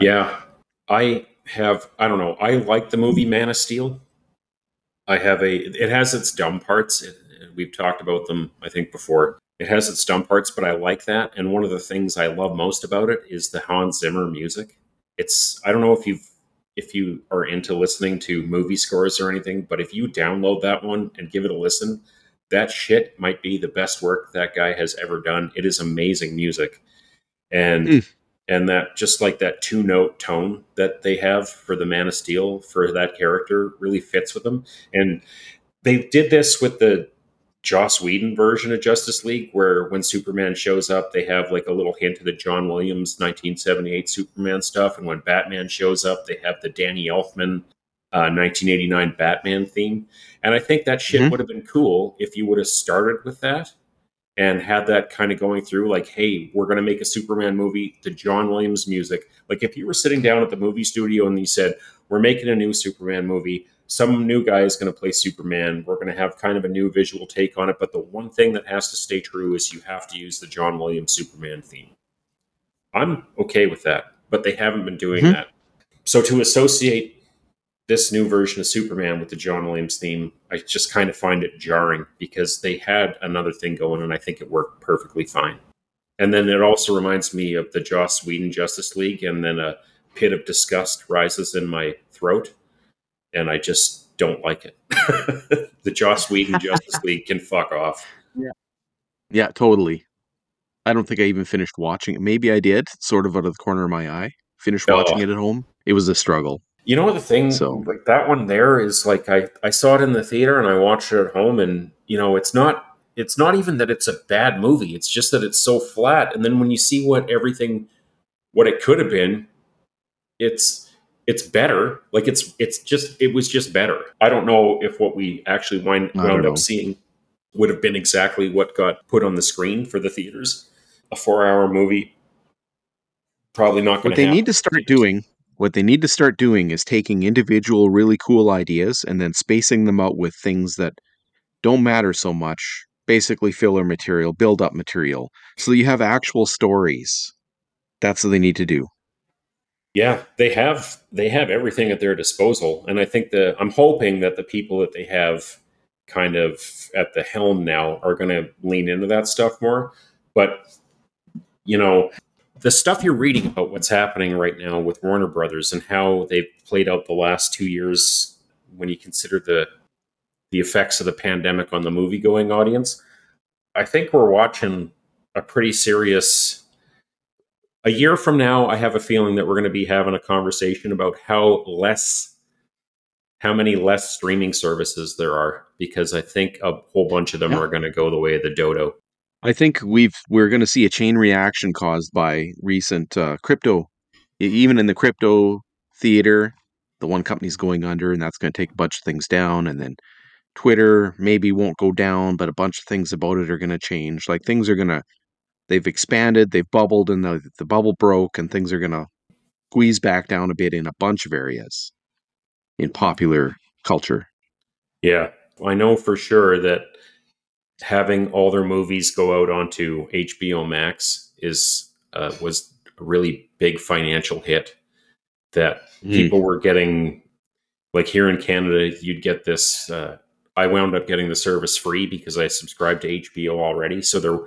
Yeah, I have. I don't know. I like the movie Man of Steel. I have a. It has its dumb parts. It, we've talked about them, I think, before. It has its dumb parts, but I like that. And one of the things I love most about it is the Hans Zimmer music. It's. I don't know if you've if you are into listening to movie scores or anything, but if you download that one and give it a listen, that shit might be the best work that guy has ever done. It is amazing music. And Mm. and that just like that two note tone that they have for the Man of Steel for that character really fits with them. And they did this with the Joss Whedon version of Justice League, where when Superman shows up, they have like a little hint of the John Williams 1978 Superman stuff. And when Batman shows up, they have the Danny Elfman uh, 1989 Batman theme. And I think that shit Mhm. would have been cool if you would have started with that and had that kind of going through like hey we're going to make a superman movie to john williams music like if you were sitting down at the movie studio and you said we're making a new superman movie some new guy is going to play superman we're going to have kind of a new visual take on it but the one thing that has to stay true is you have to use the john williams superman theme i'm okay with that but they haven't been doing Mhm. that so to associate this new version of Superman with the John Williams theme, I just kind of find it jarring because they had another thing going and I think it worked perfectly fine. And then it also reminds me of the Joss Whedon Justice League, and then a pit of disgust rises in my throat, and I just don't like it. the Joss Whedon Justice League can fuck off. Yeah, yeah, totally. I don't think I even finished watching it. Maybe I did, sort of out of the corner of my eye. Finished Oh. watching it at home. It was a struggle. You know the thing, So- like that one there is like I I saw it in the theater and I watched it at home, and you know it's not it's not even that it's a bad movie. It's just that it's so flat, and then when you see what everything what it could have been, it's it's better. Like it's it's just it was just better. I don't know if what we actually wind, wound up seeing would have been exactly what got put on the screen for the theaters. A four hour movie, probably not going What they need to start doing, what they need to start doing is taking individual really cool ideas and then spacing them out with things that don't matter so much, basically filler material, build up material, so you have actual stories. That's what they need to do. Yeah, they have they have everything at their disposal, and I think the I'm hoping that the people that they have kind of at the helm now are going to lean into that stuff more. But you know, the stuff you're reading about what's happening right now with Warner Brothers and how they've played out the last two years, when you consider the the effects of the pandemic on the movie going audience, I think we're watching a pretty serious a year from now, I have a feeling that we're going to be having a conversation about how less, how many less streaming services there are, because I think a whole bunch of them Yeah. are going to go the way of the dodo. I think we've we're going to see a chain reaction caused by recent uh, crypto, even in the crypto theater. The one company's going under, and that's going to take a bunch of things down. And then Twitter maybe won't go down, but a bunch of things about it are going to change. Like things are going to, they've expanded, they've bubbled, and the the bubble broke, and things are going to squeeze back down a bit in a bunch of areas in popular culture. Yeah, I know for sure that having all their movies go out onto HBO Max is uh, was a really big financial hit. That people were getting, like here in Canada, you'd get this. Uh, I wound up getting the service free because I subscribed to HBO already. So there,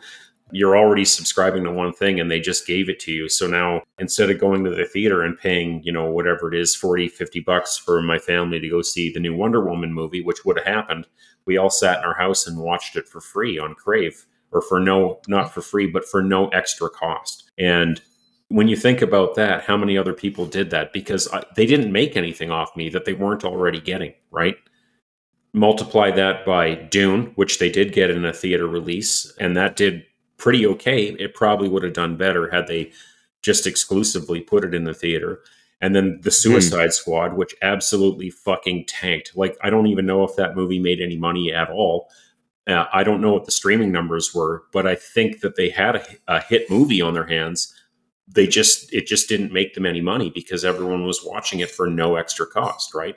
you're already subscribing to one thing and they just gave it to you. So now instead of going to the theater and paying, you know, whatever it is, 40, 50 bucks for my family to go see the new Wonder Woman movie, which would have happened, we all sat in our house and watched it for free on Crave or for no, not for free, but for no extra cost. And when you think about that, how many other people did that? Because I, they didn't make anything off me that they weren't already getting, right? Multiply that by Dune, which they did get in a theater release, and that did pretty okay. It probably would have done better had they just exclusively put it in the theater. And then the Suicide Squad, which absolutely fucking tanked. Like, I don't even know if that movie made any money at all. Uh, I don't know what the streaming numbers were, but I think that they had a, a hit movie on their hands. They just, it just didn't make them any money because everyone was watching it for no extra cost, right?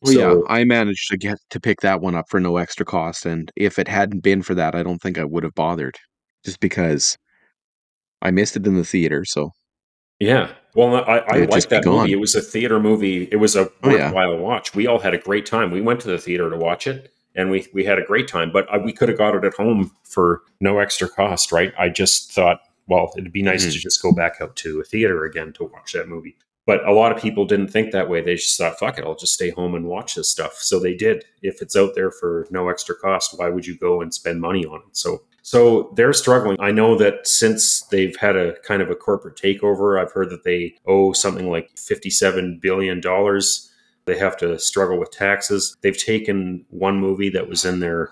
Well, So- yeah, I managed to get to pick that one up for no extra cost, and if it hadn't been for that, I don't think I would have bothered, just because I missed it in the theater. So Yeah. Well, I, I like that movie. It was a theater movie. It was a Oh, yeah. worthwhile watch. We all had a great time. We went to the theater to watch it, and we we had a great time. But uh, we could have got it at home for no extra cost, right? I just thought, well, it'd be nice Mhm. to just go back out to a theater again to watch that movie. But a lot of people didn't think that way. They just thought, fuck it, I'll just stay home and watch this stuff. So they did. If it's out there for no extra cost, why would you go and spend money on it? So so they're struggling. I know that since they've had a kind of a corporate takeover, I've heard that they owe something like $57 billion. They have to struggle with taxes. They've taken one movie that was in their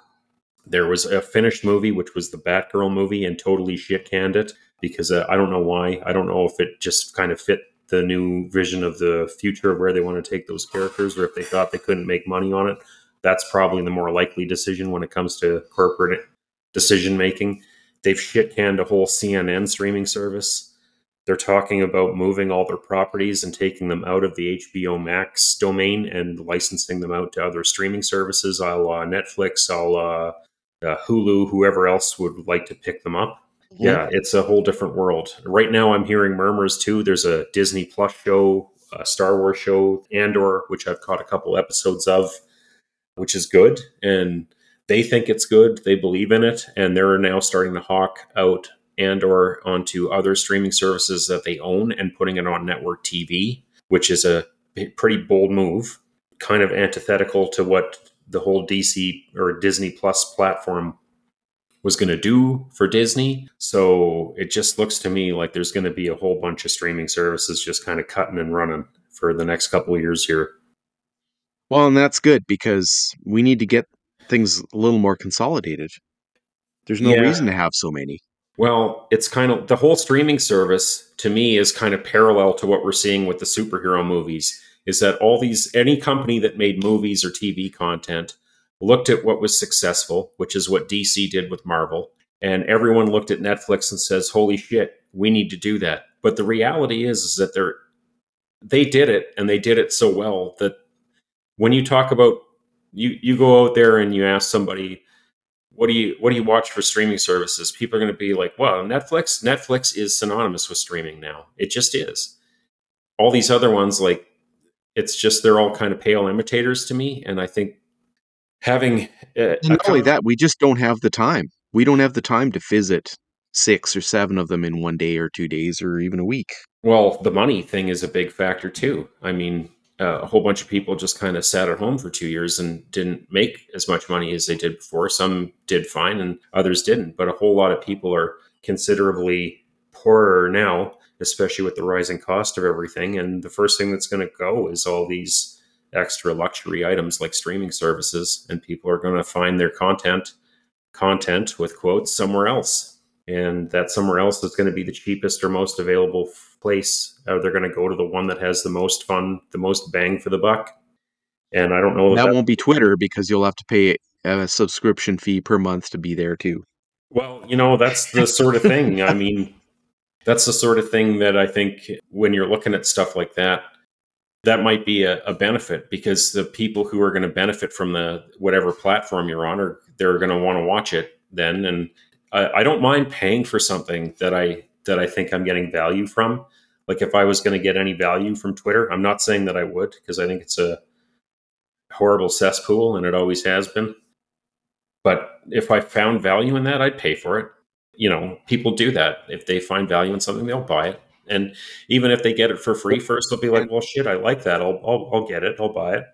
there was a finished movie which was the Batgirl movie and totally shit canned it because uh, I don't know why. I don't know if it just kind of fit the new vision of the future of where they want to take those characters or if they thought they couldn't make money on it. That's probably the more likely decision when it comes to corporate decision making. They've shit canned a whole CNN streaming service. They're talking about moving all their properties and taking them out of the HBO Max domain and licensing them out to other streaming services, a la Netflix, a la uh, Hulu, whoever else would like to pick them up. Yeah, it's a whole different world. Right now, I'm hearing murmurs too. There's a Disney Plus show, a Star Wars show, Andor, which I've caught a couple episodes of, which is good. And they think it's good. They believe in it. And they're now starting to hawk out Andor onto other streaming services that they own and putting it on network TV, which is a pretty bold move, kind of antithetical to what the whole DC or Disney Plus platform was going to do for Disney. So it just looks to me like there's going to be a whole bunch of streaming services just kind of cutting and running for the next couple years here. Well, and that's good because we need to get things a little more consolidated. There's no Yeah. reason to have so many. Well, it's kind of the whole streaming service to me is kind of parallel to what we're seeing with the superhero movies. Is that all these, any company that made movies or TV content looked at what was successful, which is what DC did with Marvel, and everyone looked at Netflix and says, holy shit, we need to do that. But the reality is, is that they're, they did it and they did it so well that when you talk about, you, you go out there and you ask somebody, what do you what do you watch for streaming services? People are going to be like, "Well, Netflix. Netflix is synonymous with streaming now. It just is." All these other ones, like, it's just they're all kind of pale imitators to me, and I think having uh, not only that, we just don't have the time. We don't have the time to visit six or seven of them in one day or two days or even a week. Well, the money thing is a big factor too. I mean, uh, a whole bunch of people just kind of sat at home for two years and didn't make as much money as they did before. Some did fine and others didn't. But a whole lot of people are considerably poorer now, especially with the rising cost of everything. And the first thing that's going to go is all these extra luxury items like streaming services. And people are going to find their content, content with quotes, somewhere else and that somewhere else is going to be the cheapest or most available place. Or they're going to go to the one that has the most fun, the most bang for the buck. And I don't know that, that won't be Twitter because you'll have to pay a subscription fee per month to be there too. well, you know, that's the sort of thing. I mean, that's the sort of thing that I think when you're looking at stuff like that, that might be a, a benefit because the people who are going to benefit from the whatever platform you're on are they're going to want to watch it then and I, don't mind paying for something that I that I think I'm getting value from. Like if I was going to get any value from Twitter, I'm not saying that I would because I think it's a horrible cesspool and it always has been. But if I found value in that, I'd pay for it. You know, people do that. If they find value in something, they'll buy it. And even if they get it for free first, they'll be like, "Well, shit, I like that. I'll I'll, I'll get it. I'll buy it."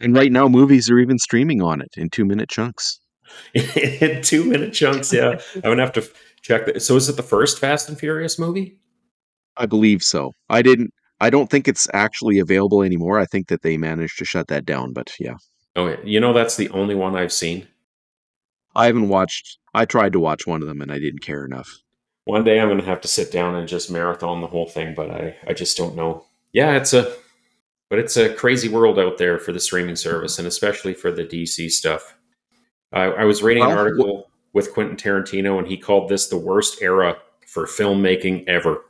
And right now, movies are even streaming on it in two minute chunks. in two minute chunks. Yeah, I'm gonna have to check that. So, is it the first Fast and Furious movie? I believe so. I didn't. I don't think it's actually available anymore. I think that they managed to shut that down. But yeah, Oh, yeah. You know, that's the only one I've seen. I haven't watched. I tried to watch one of them and I didn't care enough. One day I'm gonna have to sit down and just marathon the whole thing, but I I just don't know. Yeah, it's a but it's a crazy world out there for the streaming service, and especially for the DC stuff. I, I was reading an article with Quentin Tarantino, and he called this the worst era for filmmaking ever.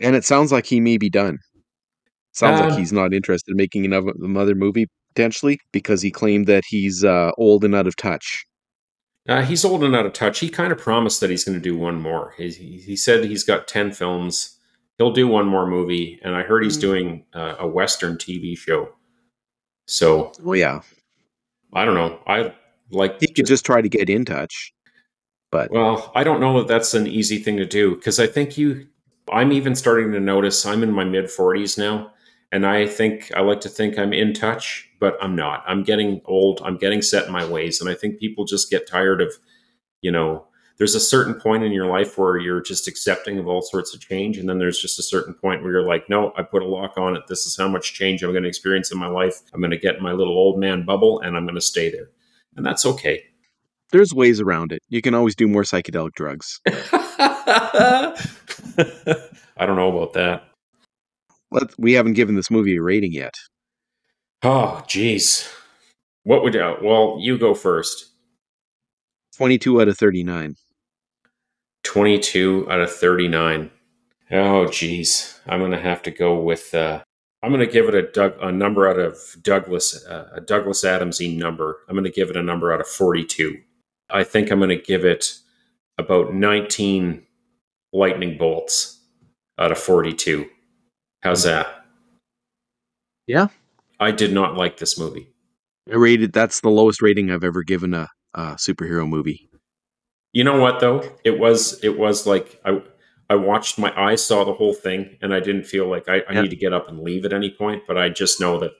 And it sounds like he may be done. Sounds Uh, like he's not interested in making another, another movie potentially because he claimed that he's uh, old and out of touch. Uh, he's old and out of touch. He kind of promised that he's going to do one more. He, he, he said he's got 10 films. He'll do one more movie. And I heard he's Mm. doing uh, a Western TV show. So Well, yeah, I don't know. I like. he could just try to get in touch. But Well, I don't know that that's an easy thing to do because I think you. I'm even starting to notice I'm in my mid 40s now. And I think I like to think I'm in touch, but I'm not. I'm getting old. I'm getting set in my ways. And I think people just get tired of, you know, there's a certain point in your life where you're just accepting of all sorts of change. And then there's just a certain point where you're like, no, I put a lock on it. This is how much change I'm going to experience in my life. I'm going to get my little old man bubble and I'm going to stay there. And that's okay. there's ways around it. You can always do more psychedelic drugs. I don't know about that. Let, we haven't given this movie a rating yet. Oh, jeez. What would uh, well, you go first. 22 out of 39. 22 out of 39. Oh, jeez. I'm going to have to go with uh I'm going to give it a Doug, a number out of Douglas uh, a Douglas Adamsy number. I'm going to give it a number out of 42. I think I'm going to give it about 19 lightning bolts out of 42. How's that? Yeah. I did not like this movie. I rated that's the lowest rating I've ever given a, a superhero movie. You know what though? It was it was like I I watched my eyes saw the whole thing and I didn't feel like I, I Yeah. need to get up and leave at any point, but I just know that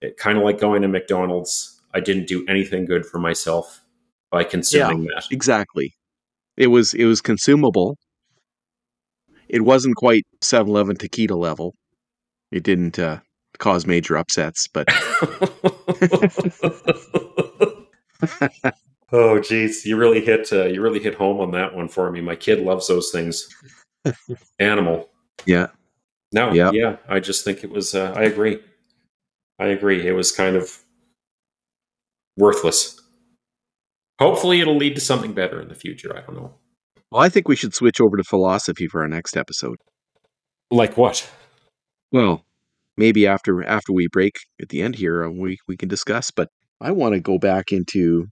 it kind of like going to McDonald's, I didn't do anything good for myself by consuming that. Exactly. It was it was consumable. It wasn't quite 7-Eleven taquita level, It didn't uh, cause major upsets, but oh, geez, you really hit uh, you really hit home on that one for me. My kid loves those things. Animal. yeah, No, Yeah. yeah, I just think it was. Uh, I agree. I agree. It was kind of worthless. Hopefully, it'll lead to something better in the future. I don't know. well, I think we should switch over to philosophy for our next episode. Like what? Well, maybe after after we break at the end here, uh, we we can discuss. But I want to go back into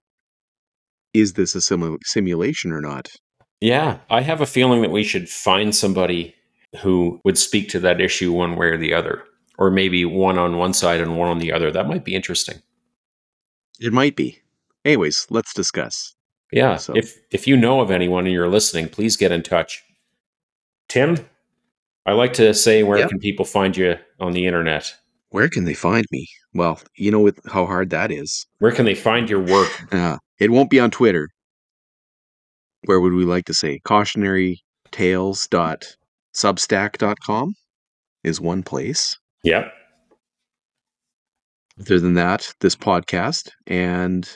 is this a simu- simulation or not? Yeah, I have a feeling that we should find somebody who would speak to that issue one way or the other, or maybe one on one side and one on the other. That might be interesting. It might be. Anyways, let's discuss. Yeah, So- if if you know of anyone and you're listening, please get in touch. Tim, I like to say, where Yeah. can people find you on the internet? Where can they find me? Well, you know what, how hard that is. Where can they find your work? Uh, it won't be on Twitter. Where would we like to say? Cautionarytales.substack.com is one place. Yep. Other than that, this podcast and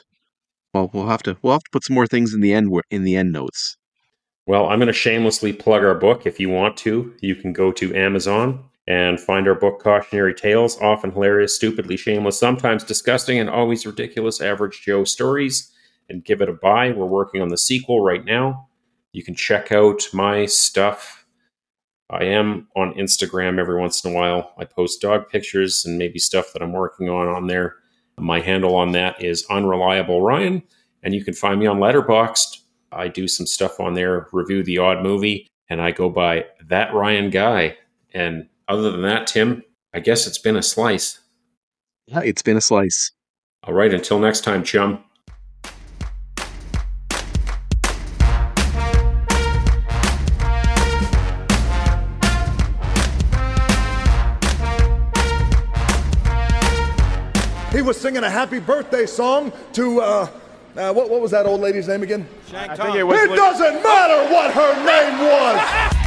well, we'll have to we'll have to put some more things in the end in the end notes. Well, I'm going to shamelessly plug our book. If you want to, you can go to Amazon and find our book, Cautionary Tales, often hilarious, stupidly shameless, sometimes disgusting, and always ridiculous average Joe stories, and give it a buy. We're working on the sequel right now. You can check out my stuff. I am on Instagram every once in a while. I post dog pictures and maybe stuff that I'm working on on there. My handle on that is Unreliable Ryan, and you can find me on Letterboxd. I do some stuff on there, review the odd movie, and I go by that Ryan guy. And other than that, Tim, I guess it's been a slice. Yeah, it's been a slice. All right, until next time, chum. Was singing a happy birthday song to, uh, uh, what, what was that old lady's name again? I think it was. It doesn't matter what her name was.